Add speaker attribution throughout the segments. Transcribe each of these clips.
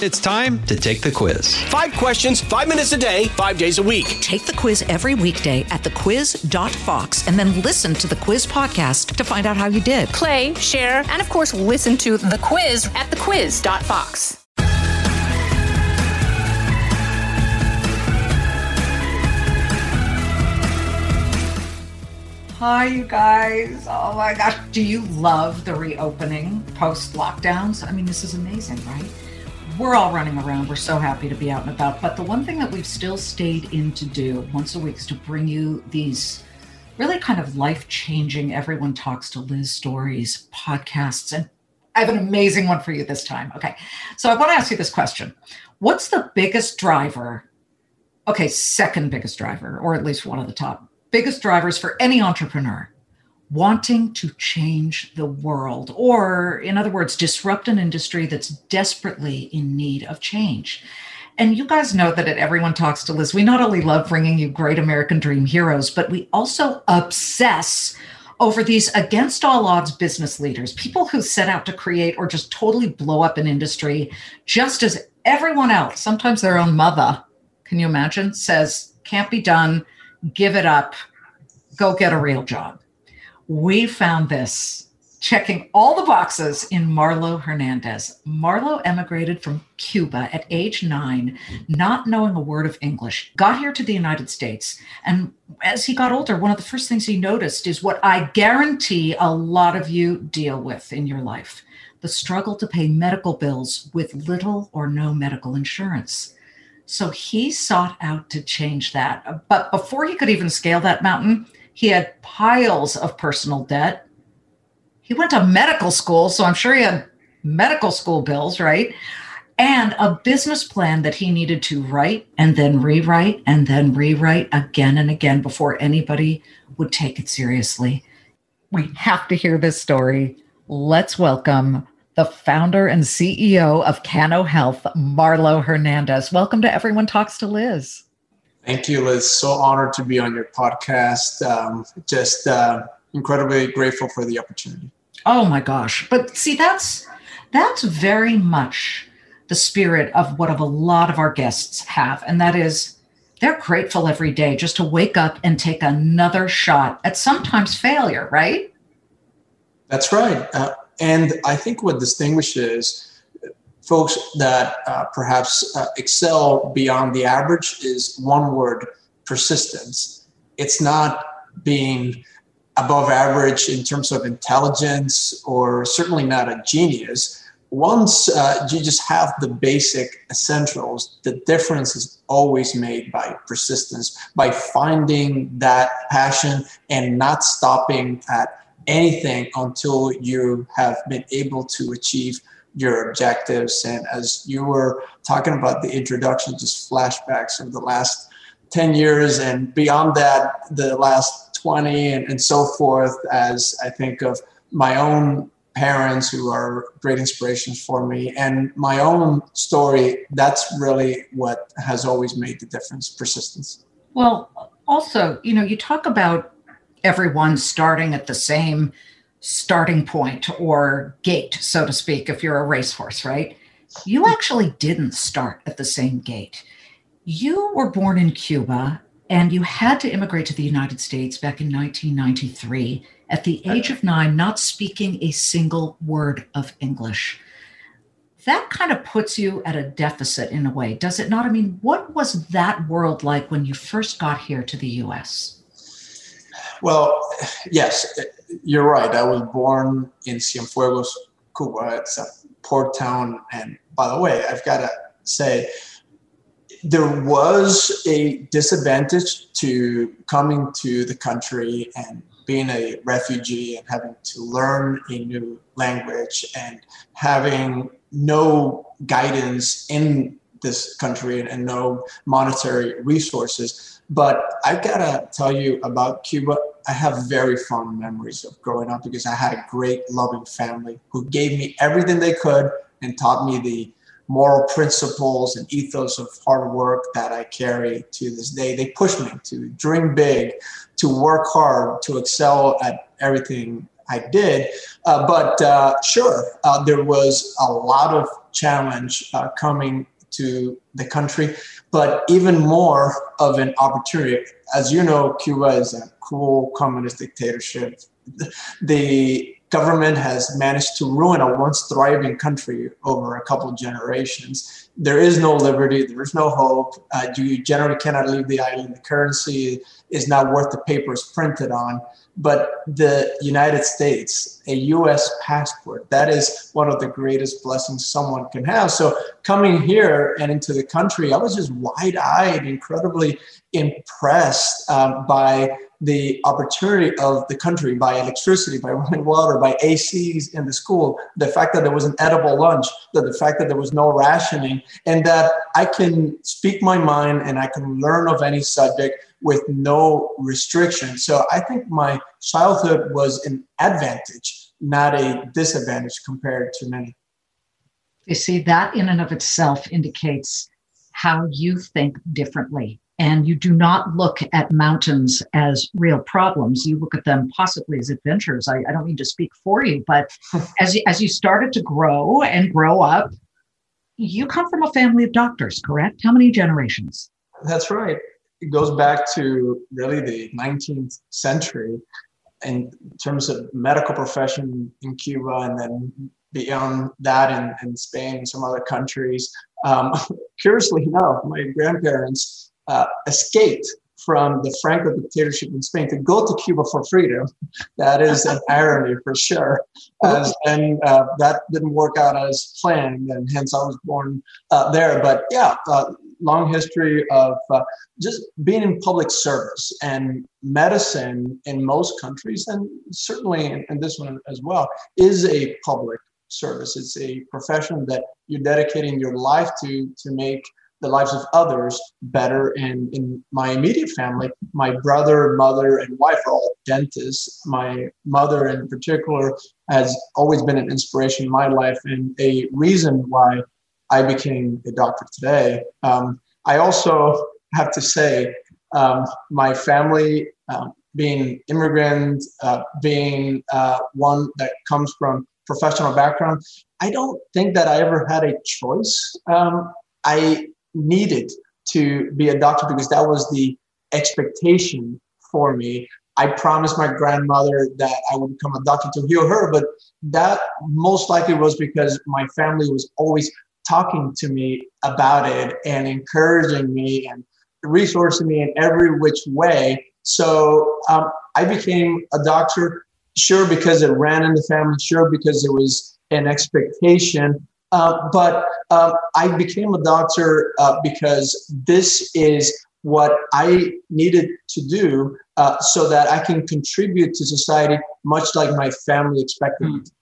Speaker 1: It's time to take the quiz.
Speaker 2: Five questions, five minutes a day, five days a week.
Speaker 3: Take the quiz every weekday at thequiz.fox and then listen to the quiz podcast to find out how you did.
Speaker 4: Play, share, and of course, listen to the quiz at thequiz.fox.
Speaker 5: Hi, you guys. Oh my gosh. Do you love the reopening post lockdowns? I mean, this is amazing, right? We're all running around. We're so happy to be out and about. But the one thing that we've still stayed in to do once a week is to bring you these really kind of life changing, everyone talks to Liz stories, podcasts. And I have an amazing one for you this time. Okay. So I want to ask you this question What's the biggest driver? Okay, second biggest driver, or at least one of the top biggest drivers for any entrepreneur wanting to change the world, or in other words, disrupt an industry that's desperately in need of change. And you guys know that at Everyone Talks to Liz, we not only love bringing you great American dream heroes, but we also obsess over these against all odds business leaders, people who set out to create or just totally blow up an industry, just as everyone else, sometimes their own mother, can you imagine, says can't be done give it up, go get a real job. We found this checking all the boxes in Marlow Hernandez. Marlow emigrated from Cuba at age nine, not knowing a word of English, got here to the United States. And as he got older, one of the first things he noticed is what I guarantee a lot of you deal with in your life the struggle to pay medical bills with little or no medical insurance. So he sought out to change that. But before he could even scale that mountain, he had piles of personal debt. He went to medical school, so I'm sure he had medical school bills, right? And a business plan that he needed to write and then rewrite and then rewrite again and again before anybody would take it seriously. We have to hear this story. Let's welcome the founder and CEO of Cano Health, Marlow Hernandez. Welcome to Everyone Talks to Liz.
Speaker 6: Thank you, Liz. So honored to be on your podcast. Um, just uh, incredibly grateful for the opportunity.
Speaker 5: Oh my gosh! But see, that's that's very much the spirit of what of a lot of our guests have, and that is they're grateful every day just to wake up and take another shot at sometimes failure, right?
Speaker 6: That's right. Uh, and I think what distinguishes folks that uh, perhaps uh, excel beyond the average is one word persistence. It's not being above average in terms of intelligence or certainly not a genius. Once uh, you just have the basic essentials, the difference is always made by persistence, by finding that passion and not stopping at anything until you have been able to achieve your objectives. And as you were talking about the introduction, just flashbacks of the last 10 years and beyond that, the last 20 and, and so forth, as I think of my own parents who are great inspirations for me and my own story, that's really what has always made the difference persistence.
Speaker 5: Well, also, you know, you talk about everyone starting at the same starting point or gate, so to speak, if you're a racehorse, right? You actually didn't start at the same gate. You were born in Cuba and you had to immigrate to the United States back in 1993 at the age of nine, not speaking a single word of English. That kind of puts you at a deficit in a way, does it not? I mean, what was that world like when you first got here to the US?
Speaker 6: Well, yes, you're right. I was born in Cienfuegos, Cuba. It's a port town. And by the way, I've got to say, there was a disadvantage to coming to the country and being a refugee and having to learn a new language and having no guidance in this country and, no monetary resources. But I've gotta tell you about Cuba. I have very fond memories of growing up because I had a great, loving family who gave me everything they could and taught me the moral principles and ethos of hard work that I carry to this day. They pushed me to dream big, to work hard, to excel at everything I did. Uh, but uh, sure, uh, there was a lot of challenge uh, coming to the country, but even more of an opportunity. As you know, Cuba is a cruel communist dictatorship. The government has managed to ruin a once thriving country over a couple generations. There is no liberty, there is no hope. Uh, you generally cannot leave the island. The currency is not worth the paper it's printed on. But the United States, a US passport, that is one of the greatest blessings someone can have. So coming here and into the country, I was just wide eyed, incredibly impressed um, by the opportunity of the country by electricity, by running water, by ACs in the school, the fact that there was an edible lunch, that the fact that there was no rationing, and that I can speak my mind and I can learn of any subject with no restriction. So I think my childhood was an advantage, not a disadvantage compared to many.
Speaker 5: You see, that in and of itself indicates how you think differently and you do not look at mountains as real problems. You look at them possibly as adventures. I, I don't mean to speak for you, but as you, as you started to grow and grow up, you come from a family of doctors, correct? How many generations?
Speaker 6: That's right. It goes back to really the 19th century in terms of medical profession in Cuba and then beyond that in, in Spain and some other countries. Um, curiously enough, my grandparents uh, escaped from the Franco dictatorship in Spain to go to Cuba for freedom. That is an irony for sure. As, and uh, that didn't work out as planned, and hence I was born uh, there. But yeah, uh, long history of uh, just being in public service and medicine in most countries, and certainly in, in this one as well, is a public service. It's a profession that you're dedicating your life to to make the lives of others better. And in my immediate family, my brother, mother, and wife are all dentists. My mother, in particular, has always been an inspiration in my life and a reason why I became a doctor today. Um, I also have to say, um, my family, um, being immigrant, uh, being uh, one that comes from professional background, I don't think that I ever had a choice. Um, I needed to be a doctor because that was the expectation for me. I promised my grandmother that I would become a doctor to heal her, but that most likely was because my family was always talking to me about it and encouraging me and resourcing me in every which way. So um, I became a doctor, sure, because it ran in the family, sure, because it was an expectation, uh, but uh, I became a doctor uh, because this is what I needed to do uh, so that I can contribute to society, much like my family expected me to.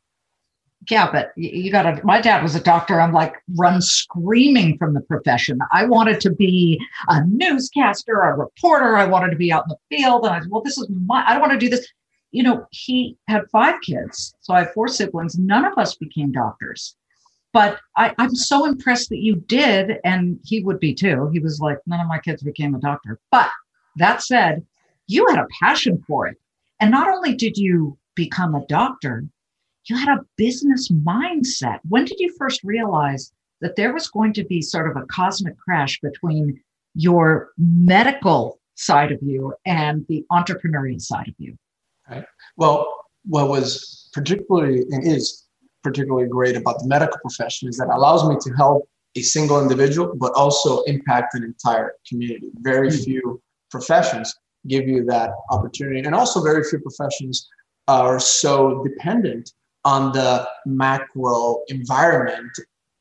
Speaker 5: Yeah, but you got to. My dad was a doctor. I'm like run screaming from the profession. I wanted to be a newscaster, a reporter. I wanted to be out in the field. And I said, well, this is my, I don't want to do this. You know, he had five kids. So I have four siblings. None of us became doctors but I, am so impressed that you did, and he would be too. He was like, none of my kids became a doctor. But that said, you had a passion for it. And not only did you become a doctor, you had a business mindset. When did you first realize that there was going to be sort of a cosmic crash between your medical side of you and the entrepreneurial side of you?
Speaker 6: Right. Well, what was particularly and is particularly great about the medical profession is that allows me to help a single individual, but also impact an entire community. Very mm-hmm. few professions give you that opportunity. And also, very few professions are so dependent on the macro environment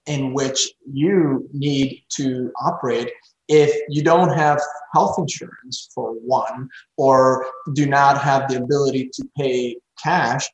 Speaker 6: in which you need to operate if you don't have health insurance for one or do not have the ability to pay cash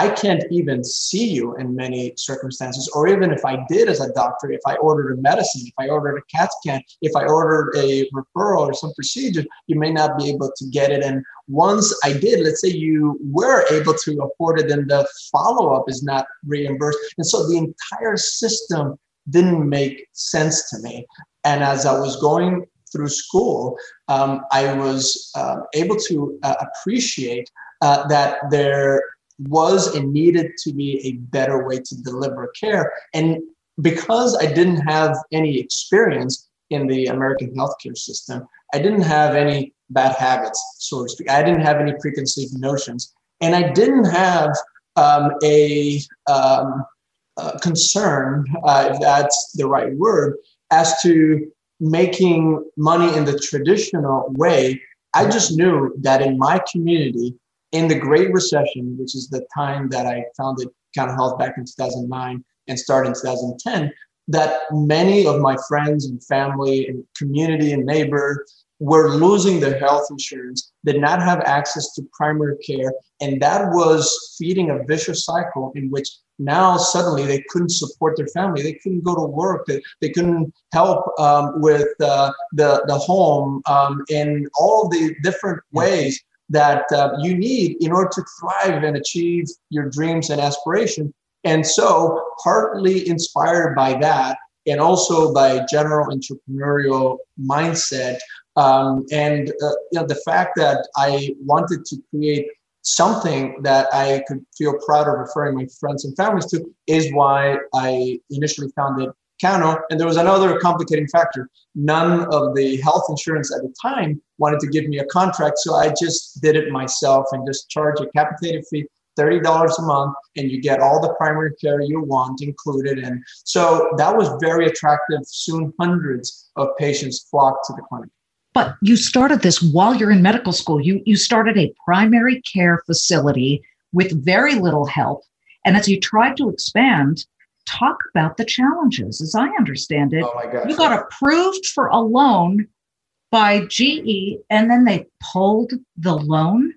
Speaker 6: I can't even see you in many circumstances. Or even if I did as a doctor, if I ordered a medicine, if I ordered a CAT scan, if I ordered a referral or some procedure, you may not be able to get it. And once I did, let's say you were able to afford it, then the follow up is not reimbursed. And so the entire system didn't make sense to me. And as I was going through school, um, I was uh, able to uh, appreciate uh, that there was and needed to be a better way to deliver care. And because I didn't have any experience in the American healthcare system, I didn't have any bad habits, so to speak. I didn't have any preconceived notions. And I didn't have um, a, um, concern, uh, if that's the right word, as to making money in the traditional way. I just knew that in my community, in the Great Recession, which is the time that I founded Cano Health back in 2009 and started in 2010, that many of my friends and family and community and neighbor were losing their health insurance, did not have access to primary care, and that was feeding a vicious cycle in which now suddenly they couldn't support their family, they couldn't go to work, they, they couldn't help um, with uh, the the home um, in all the different ways that uh, you need in order to thrive and achieve your dreams and aspiration. And so, partly inspired by that, and also by general entrepreneurial mindset, um, and uh, you know the fact that I wanted to create something that I could feel proud of referring my friends and families to is why I initially founded And there was another complicating factor. None of the health insurance at the time wanted to give me a contract. So I just did it myself and just charge a capitated fee, $30 a month, and you get all the primary care you want included. And so that was very attractive. Soon hundreds of patients flocked to the clinic.
Speaker 5: But you started this while you're in medical school. You you started a primary care facility with very little help. And as you tried to expand, talk about the challenges. As I understand it,
Speaker 6: oh
Speaker 5: you got approved for a loan by GE and then they pulled the loan.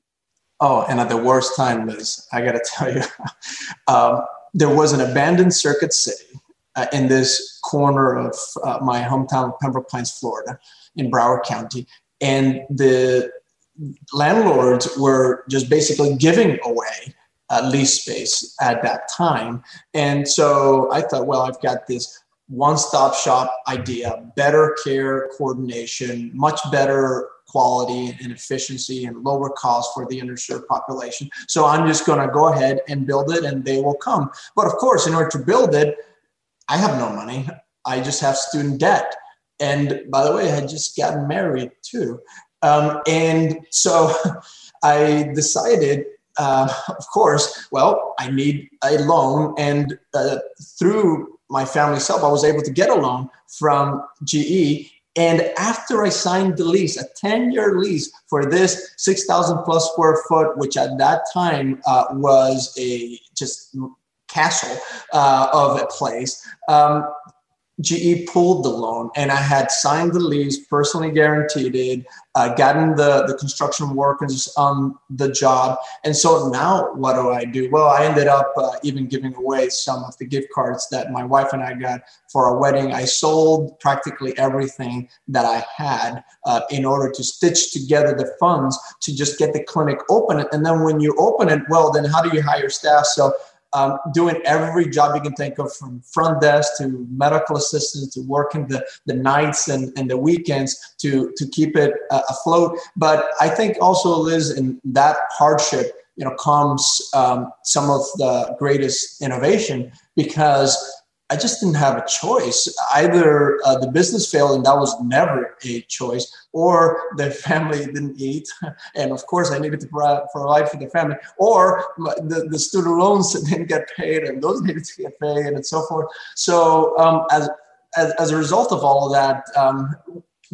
Speaker 6: Oh, and at the worst time, Liz, I got to tell you, um, there was an abandoned Circuit City uh, in this corner of uh, my hometown of Pembroke Pines, Florida, in Broward County. And the landlords were just basically giving away uh, lease space at that time. And so I thought, well, I've got this one stop shop idea, better care coordination, much better quality and efficiency and lower cost for the underserved population. So I'm just going to go ahead and build it and they will come. But of course, in order to build it, I have no money. I just have student debt. And by the way, I had just gotten married too. Um, and so I decided uh, of course, well, I need a loan. And uh, through my family's help, I was able to get a loan from GE. And after I signed the lease, a 10 year lease for this 6,000 plus square foot, which at that time uh, was a just castle uh, of a place, um, GE pulled the loan and I had signed the lease, personally guaranteed it, uh, gotten the, the construction workers on the job. And so now what do I do? Well, I ended up uh, even giving away some of the gift cards that my wife and I got for our wedding. I sold practically everything that I had uh, in order to stitch together the funds to just get the clinic open. And then when you open it, well, then how do you hire staff? So um, doing every job you can think of from front desk to medical assistants to working the, the nights and, and the weekends to, to keep it uh, afloat. But I think also, Liz, in that hardship, you know, comes um, some of the greatest innovation because I just didn't have a choice. Either uh, the business failed, and that was never a choice, or the family didn't eat, and of course I needed to provide for the family, or the, the student loans didn't get paid, and those needed to get paid, and so forth. So um, as, as, as a result of all of that, um,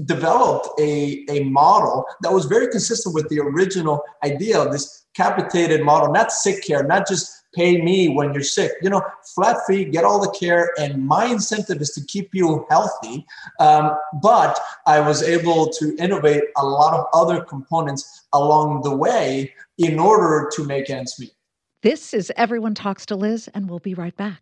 Speaker 6: developed a, a model that was very consistent with the original idea of this capitated model, not sick care, not just pay me when you're sick. You know, flat fee, get all the care, and my incentive is to keep you healthy. Um, but I was able to innovate a lot of other components along the way in order to make ends meet.
Speaker 3: This is Everyone Talks to Liz, and we'll be right back.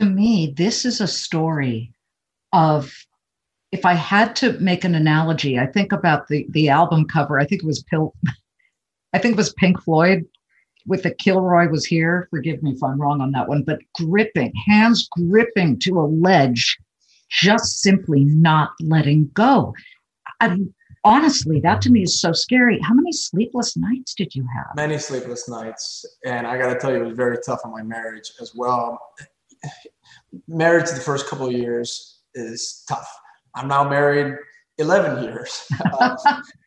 Speaker 5: To me, this is a story of if I had to make an analogy, I think about the the album cover. I think it was Pil- I think it was Pink Floyd with the Kilroy was here. Forgive me if I'm wrong on that one, but gripping, hands gripping to a ledge, just simply not letting go. And honestly, that to me is so scary. How many sleepless nights did you have?
Speaker 6: Many sleepless nights. And I got to tell you, it was very tough on my marriage as well. Marriage the first couple of years is tough I'm now married 11 years. Uh,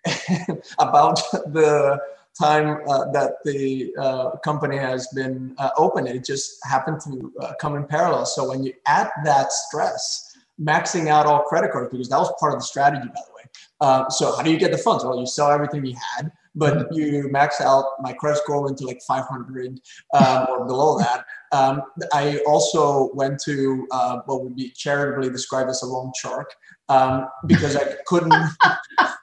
Speaker 6: about the time uh, that the uh, company has been uh, open, it just happened to uh, come in parallel. So when you add that stress, maxing out all credit cards, because that was part of the strategy, by the way. Uh, so how do you get the funds? Well, you sell everything you had but you max out my credit score went to like 500 um, or below that. Um, I also went to uh, what would be charitably described as a loan shark um, because I couldn't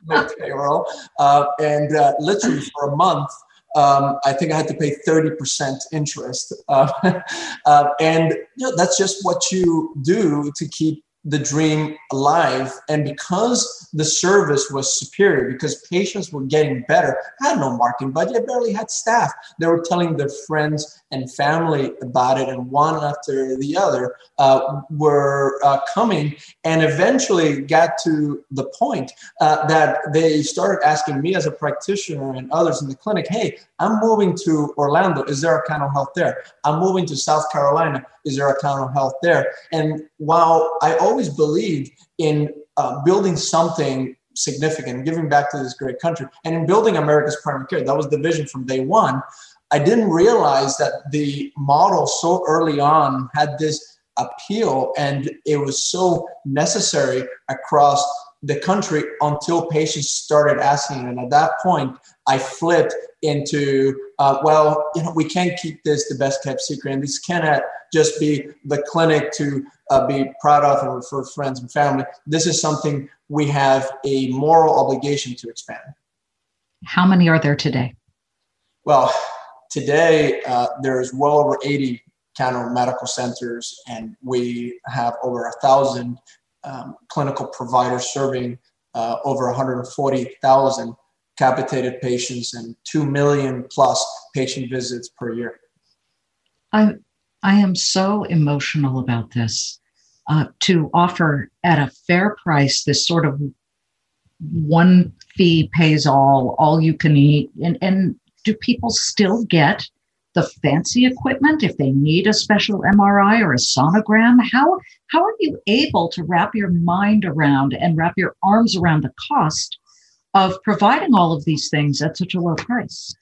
Speaker 6: make payroll. Uh, and uh, literally for a month, um, I think I had to pay 30% interest. Uh, uh, and you know, that's just what you do to keep the dream alive. And because the service was superior, because patients were getting better, I had no marketing budget, I barely had staff. They were telling their friends and family about it, and one after the other uh, were uh, coming and eventually got to the point uh, that they started asking me as a practitioner and others in the clinic, hey, I'm moving to Orlando. Is there a Cano Health there? I'm moving to South Carolina. Is there a Cano Health there? And while I always believed in uh, building something significant, giving back to this great country, and in building America's primary care, that was the vision from day one. I didn't realize that the model so early on had this appeal and it was so necessary across the country until patients started asking. And at that point, I flipped into, uh, well, you know, we can't keep this the best kept secret. And this cannot just be the clinic to uh, be proud of and refer friends and family. This is something we have a moral obligation to expand.
Speaker 5: How many are there today?
Speaker 6: Well, today uh, there's well over 80 Cano medical centers, and we have over a thousand um, clinical providers serving uh, over 140,000 capitated patients and 2 million plus patient visits per year.
Speaker 5: I, I am so emotional about this. Uh, to offer at a fair price this sort of one fee pays all, all you can eat. And, and do people still get the fancy equipment if they need a special MRI or a sonogram? How how are you able to wrap your mind around and wrap your arms around the cost of providing all of these things at such a low price?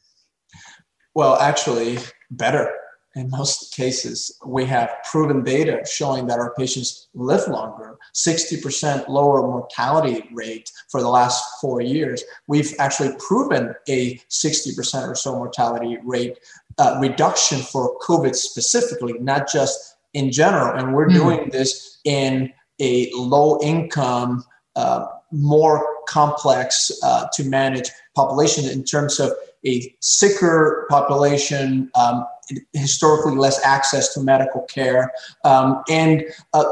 Speaker 6: Well, actually, better. In most cases, we have proven data showing that our patients live longer, 60% lower mortality rate for the last four years. We've actually proven a 60% or so mortality rate uh, reduction for COVID specifically, not just in general. And we're mm. doing this in a low income, uh, more complex uh, to manage population in terms of a sicker population, um, historically less access to medical care, um, and uh,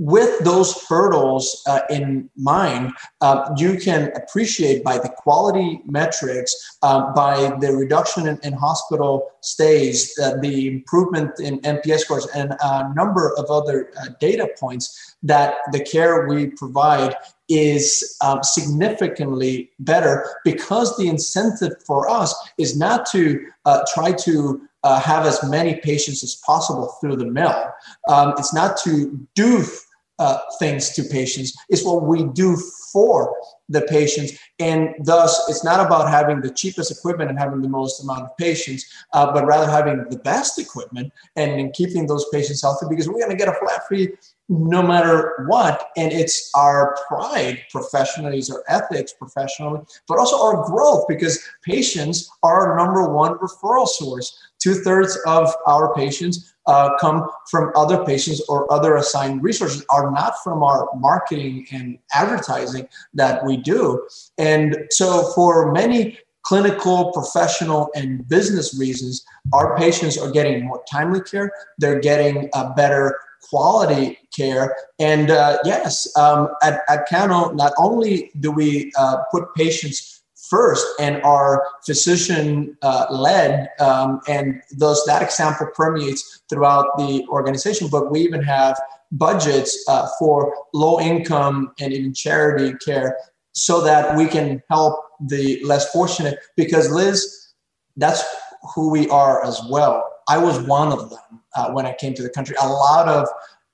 Speaker 6: with those hurdles uh, in mind, uh, you can appreciate by the quality metrics, uh, by the reduction in, in hospital stays, uh, the improvement in NPS scores, and a number of other uh, data points that the care we provide is um, significantly better because the incentive for us is not to uh, try to have as many patients as possible through the mill. Um, it's not to do uh, things to patients. It's what we do for the patients. And thus, it's not about having the cheapest equipment and having the most amount of patients, uh, but rather having the best equipment and, and keeping those patients healthy because we're going to get a flat fee no matter what. And it's our pride professionally, it's our ethics professionally, but also our growth because patients are our number one referral source. Two thirds of our patients uh, come from other patients or other assigned resources, are not from our marketing and advertising that we do. And so, for many clinical, professional, and business reasons, our patients are getting more timely care. They're getting a better quality care. And uh, yes, um, at, at Cano, not only do we uh, put patients first and are physician uh, led, um, and thus that example permeates throughout the organization, but we even have budgets uh, for low income and even charity care so that we can help the less fortunate because Liz, that's who we are as well. I was one of them uh, when I came to the country. A lot of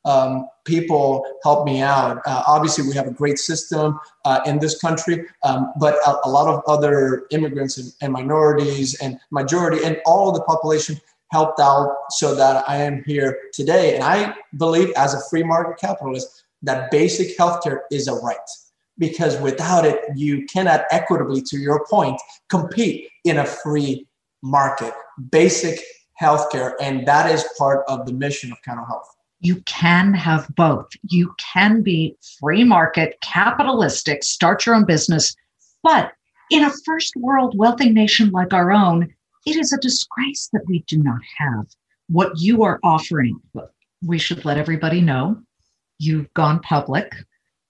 Speaker 6: um, people help me out. Uh, obviously, we have a great system uh, in this country, um, but a, a, lot of other immigrants and, and, minorities and majority and all of the population helped out so that I am here today. And I believe, as a free market capitalist, that basic healthcare is a right because without it, you cannot equitably, to your point, compete in a free market. Basic healthcare, and that is part of the mission of Cano Health.
Speaker 5: You can have both. You can be free market, capitalistic, start your own business, but in a first world wealthy nation like our own, it is a disgrace that we do not have what you are offering. We should let everybody know you've gone public.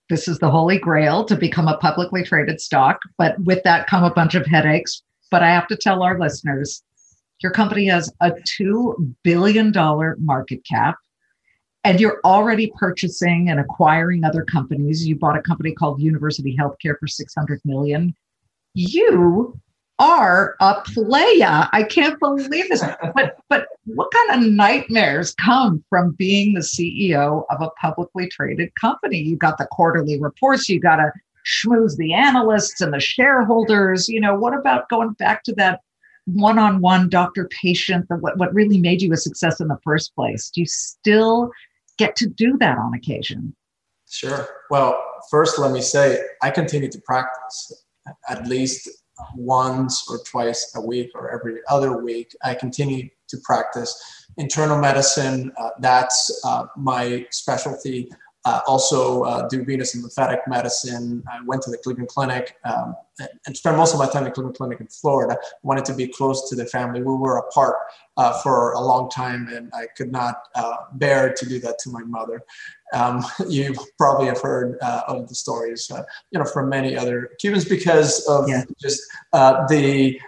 Speaker 5: This is the holy grail to become a publicly traded stock, but with that come a bunch of headaches. But I have to tell our listeners your company has a $2 billion market cap and you're already purchasing and acquiring other companies. You bought a company called University Healthcare for 600 million. You are a playa. I can't believe this. But but what kind of nightmares come from being the CEO of a publicly traded company? You got the quarterly reports, you got to schmooze the analysts and the shareholders. You know, what about going back to that one-on-one doctor patient what, what really made you a success in the first place do you still get to do that on occasion.
Speaker 6: Sure. Well first let me say i continue to practice at least once or twice a week or every other week. I continue to practice internal medicine. Uh, that's uh, my specialty uh, also uh, do venous and lymphatic medicine. I went to the Cleveland Clinic um, and spent most of my time in the Cleveland Clinic in Florida. Wanted to be close to the family. We were apart uh, for a long time, and I could not uh, bear to do that to my mother. Um, you probably have heard uh, of the stories, uh, you know, from many other Cubans because of yeah. just the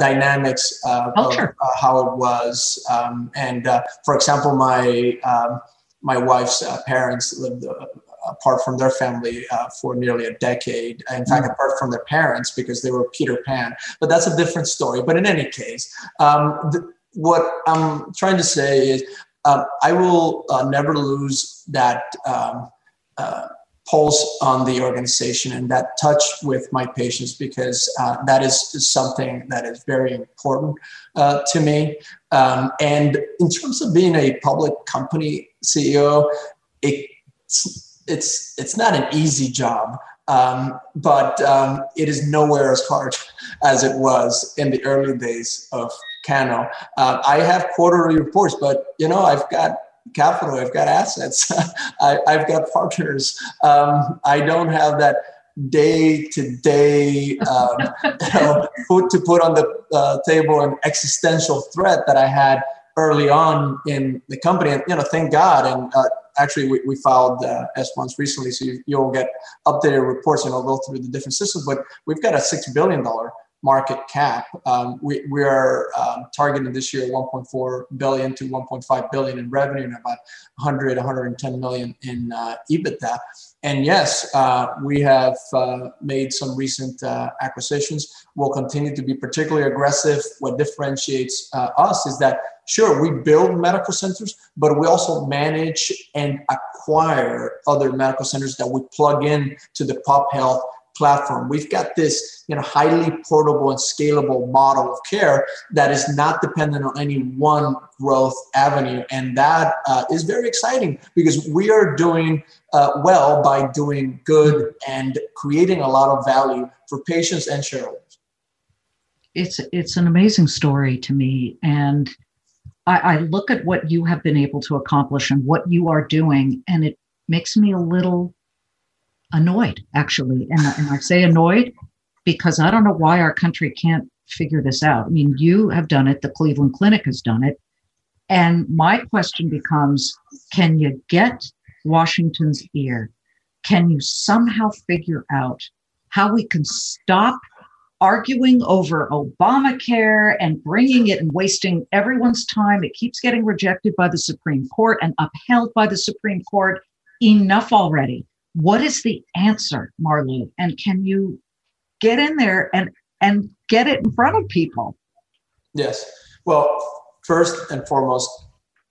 Speaker 6: dynamics of, of how it was. Um, and for example, my um, my wife's uh, parents lived uh, apart from their family uh, for nearly a decade. In fact, mm. apart from their parents because they were Peter Pan. But that's a different story. But in any case, um, th- what I'm trying to say is um, I will uh, never lose that. Um, uh, pulse on the organization and that touch with my patients because uh, that is, something that is very important uh, to me. Um, and in terms of being a public company CEO, it's it's it's not an easy job, um, but um, it is nowhere as hard as it was in the early days of Cano. Uh, I have quarterly reports, but you know I've got capital, I've got assets, I, have got partners. Um, I don't have that day to day put to put on the uh, table an existential threat that I had early on in the company. And you know, thank God. And uh, actually, we, we filed uh, S1s recently, so you, you'll get updated reports, and I'll go through the different systems. But we've got a six billion dollar market cap. Um, we, we are um, targeting this year 1.4 billion to 1.5 billion in revenue and about 100, 110 million in uh, EBITDA. And yes, uh, we have uh, made some recent uh, acquisitions. We'll continue to be particularly aggressive. What differentiates uh, us is that sure, we build medical centers, but we also manage and acquire other medical centers that we plug in to the pop health platform. We've got this you know, highly portable and scalable model of care that is not dependent on any one growth avenue. And that uh, is very exciting because we are doing uh, well by doing good and creating a lot of value for patients and shareholders.
Speaker 5: It's, it's an amazing story to me. And I, I look at what you have been able to accomplish and what you are doing, and it makes me a little annoyed actually. And, and i say annoyed because i don't know why our country can't figure this out. I mean you have done it. The cleveland clinic has done it. And my question becomes can you get washington's ear? Can you somehow figure out how we can stop arguing over Obamacare and bringing it and wasting everyone's time. It keeps getting rejected by the Supreme Court and upheld by the Supreme Court. Enough already what is the answer, Marlow? And can you get in there and and get it in front of people?
Speaker 6: Yes. Well, first and foremost,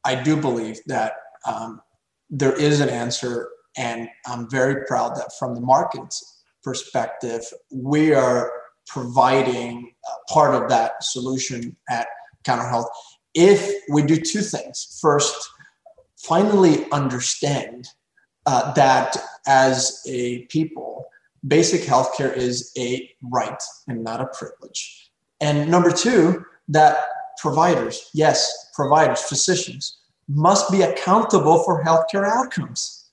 Speaker 6: I do believe that um, there is an answer, and I'm very proud that from the market's perspective, we are providing part of that solution at Cano Health. If we do two things, first, finally understand uh, that as a people, basic healthcare is a right and not a privilege. And number two, that providers, yes, providers, physicians, must be accountable for healthcare outcomes.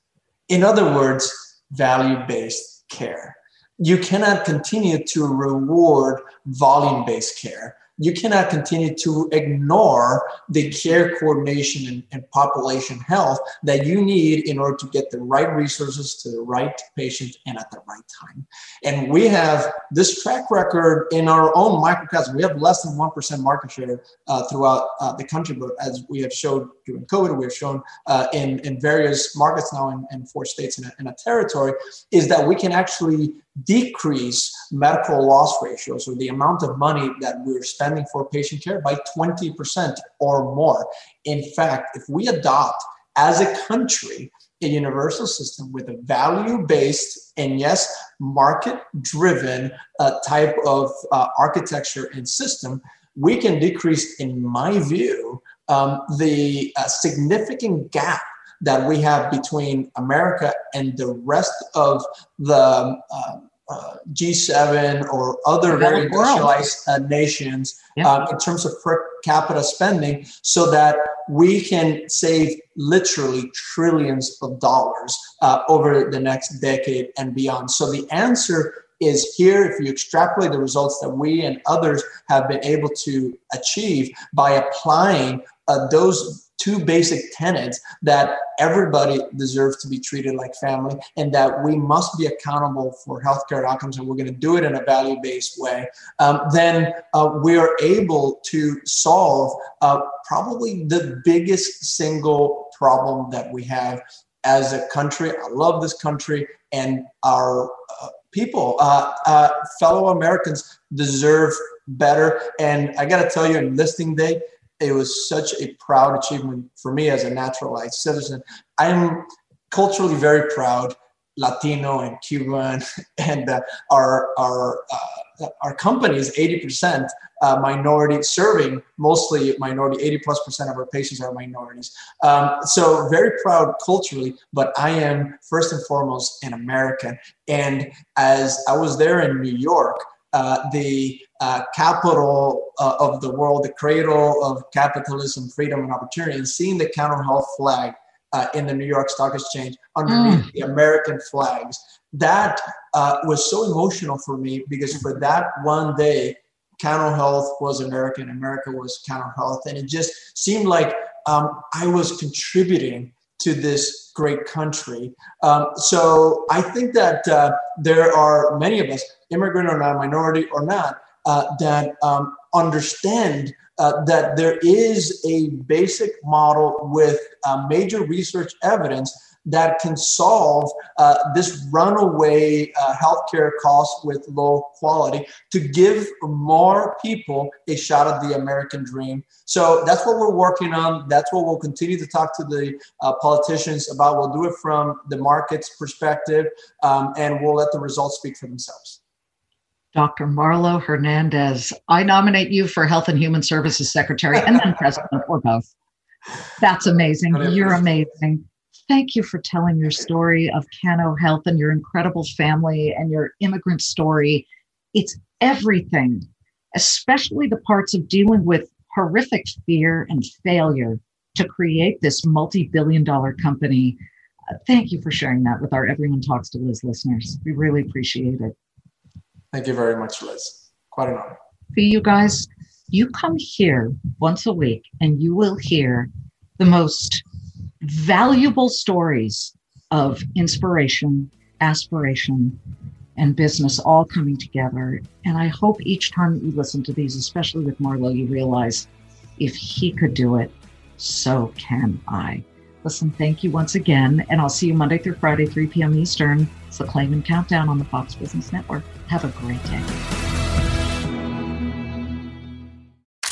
Speaker 6: In other words, value based care. You cannot continue to reward volume based care you cannot continue to ignore the care coordination and, and, population health that you need in order to get the right resources to the right patient and at the right time. And we have this track record in our own microcosm. We have less than 1% market share uh, throughout uh, the country, but as we have showed during COVID, we have shown uh, in, in various markets now in, in four states in a, in a territory, is that we can actually decrease medical loss ratios or the amount of money that we're spending for patient care by 20% or more. In fact, if we adopt as a country a universal system with a value based and yes, market driven uh, type of uh, architecture and system, we can decrease, in my view, um, the uh, significant gap that we have between America and the rest of the uh, uh, G7 or other very industrialized uh, nations yeah. um, in terms of per capita spending so that we can save literally trillions of dollars uh, over the next decade and beyond. So the answer is here if you extrapolate the results that we and others have been able to achieve by applying uh, those two basic tenets that everybody deserves to be treated like family and that we must be accountable for healthcare outcomes and we're going to do it in a value based way, um, then uh, we are able to solve uh, probably the biggest single problem that we have as a country. I love this country and our uh, people, uh, uh, fellow Americans deserve better. And I got to tell you, in listing day, it was such a proud achievement for me as a naturalized citizen. I'm culturally very proud, Latino and Cuban, and uh, our our uh, our company is 80% uh, minority serving mostly minority 80 plus percent of our patients are minorities um, so very proud culturally but i am first and foremost an american and as i was there in new york uh, the uh, capital uh, of the world, the cradle of capitalism, freedom, and opportunity, and seeing the Cano Health flag uh, in the New York Stock Exchange underneath mm. the American flags, that uh, was so emotional for me because for that one day, Cano Health was American, America was Cano Health, and it just seemed like um, I was contributing to this great country. Um, so I think that uh, there are many of us, immigrant or not, minority or not, uh, that um, understand uh, that there is a basic model with uh, major research evidence that can solve uh, this runaway uh, healthcare cost with low quality to give more people a shot at the American dream. So that's what we're working on. That's what we'll continue to talk to the uh, politicians about. We'll do it from the market's perspective, um, and we'll let the results speak for themselves.
Speaker 5: Dr. Marlow Hernandez, I nominate you for Health and Human Services Secretary and then President or both. That's amazing. You're amazing. Thank you for telling your story of Cano Health and your incredible family and your immigrant story. It's everything, especially the parts of dealing with horrific fear and failure to create this multi billion dollar company. Uh, thank you for sharing that with our Everyone Talks to Liz listeners. We really appreciate it.
Speaker 6: Thank you very much, Liz. Quite an honor.
Speaker 5: For you guys, you come here once a week and you will hear the most valuable stories of inspiration, aspiration, and business all coming together. And I hope each time you listen to these, especially with Marlow, you realize if he could do it, so can I. Listen, thank you once again. And I'll see you Monday through Friday, 3 p.m. Eastern. It's the Claman Countdown on the Fox Business Network. Have a great day.